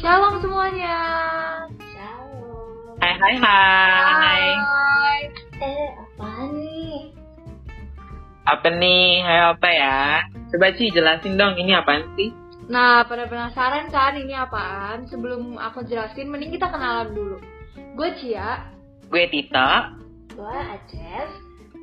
Shalom semuanya. Shalom. Hai hai hai. Hai. Eh, apa nih? Apa nih? Hai apa ya? Coba sih jelasin dong ini apaan sih? Nah, pada penasaran kan ini apaan? Sebelum aku jelasin, mending kita kenalan dulu. Gue Cia, Gue Tito. Gua Aces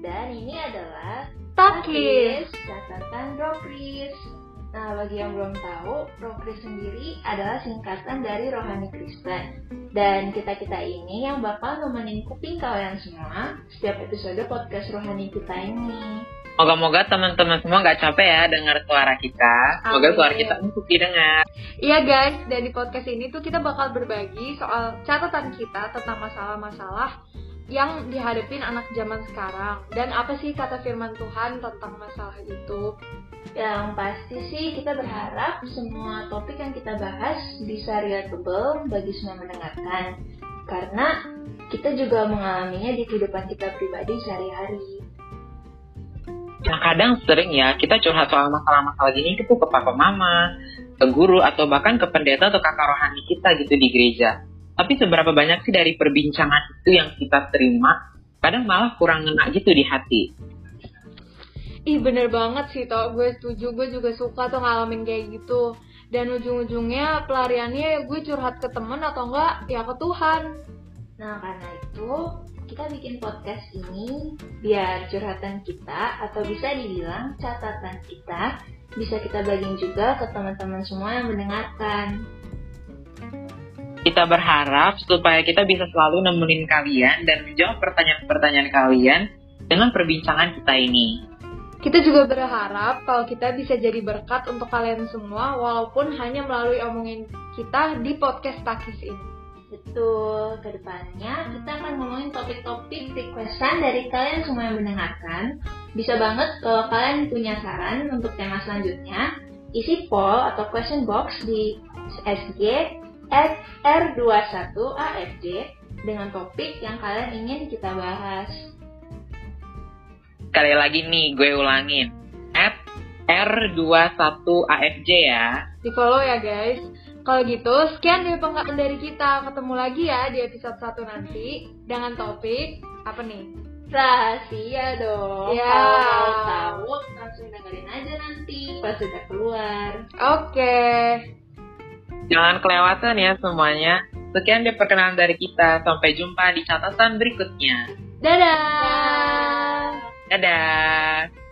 dan ini adalah Takis. catatan Rokris. Nah, bagi yang belum tahu, Rokris sendiri adalah singkatan dari Rohani Kristen. Dan kita-kita ini yang bakal nemenin kuping kalian semua setiap episode podcast Rohani kita ini. Moga-moga teman-teman semua nggak capek ya dengar suara kita. Semoga Amin. suara kita empuk didengar. Iya guys, dan di podcast ini tuh kita bakal berbagi soal catatan kita tentang masalah-masalah yang dihadapin anak zaman sekarang. Dan apa sih kata firman Tuhan tentang masalah itu? Yang pasti sih kita berharap semua topik yang kita bahas bisa relatable bagi semua mendengarkan. Karena kita juga mengalaminya di kehidupan kita pribadi sehari-hari. Nah kadang sering ya kita curhat soal masalah-masalah gini itu ke papa mama, ke guru atau bahkan ke pendeta atau kakak rohani kita gitu di gereja. Tapi seberapa banyak sih dari perbincangan itu yang kita terima, kadang malah kurang ngena gitu di hati. Ih bener banget sih toh, gue setuju, gue juga suka tuh ngalamin kayak gitu. Dan ujung-ujungnya pelariannya ya gue curhat ke temen atau enggak? Ya ke Tuhan. Nah, karena itu kita bikin podcast ini biar curhatan kita atau bisa dibilang catatan kita bisa kita bagiin juga ke teman-teman semua yang mendengarkan. Kita berharap supaya kita bisa selalu nemenin kalian dan menjawab pertanyaan-pertanyaan kalian dengan perbincangan kita ini. Kita juga berharap kalau kita bisa jadi berkat untuk kalian semua walaupun hanya melalui omongin kita di podcast Takis ini Betul, ke depannya kita akan ngomongin topik-topik requestan dari kalian semua yang mendengarkan. Bisa banget kalau kalian punya saran untuk tema selanjutnya, isi poll atau question box di SG R21AFJ dengan topik yang kalian ingin kita bahas. Sekali lagi nih, gue ulangin. At R21AFJ ya. Di follow ya guys Kalau gitu, sekian dari pengalaman dari kita Ketemu lagi ya di episode 1 nanti Dengan topik Apa nih? Rahasia dong. Ya. Kalau mau tahu langsung dengerin aja nanti pas sudah keluar. Oke Jangan kelewatan ya semuanya. Sekian deh perkenalan dari kita. Sampai jumpa di catatan berikutnya. Dadah Dadah. Dadah.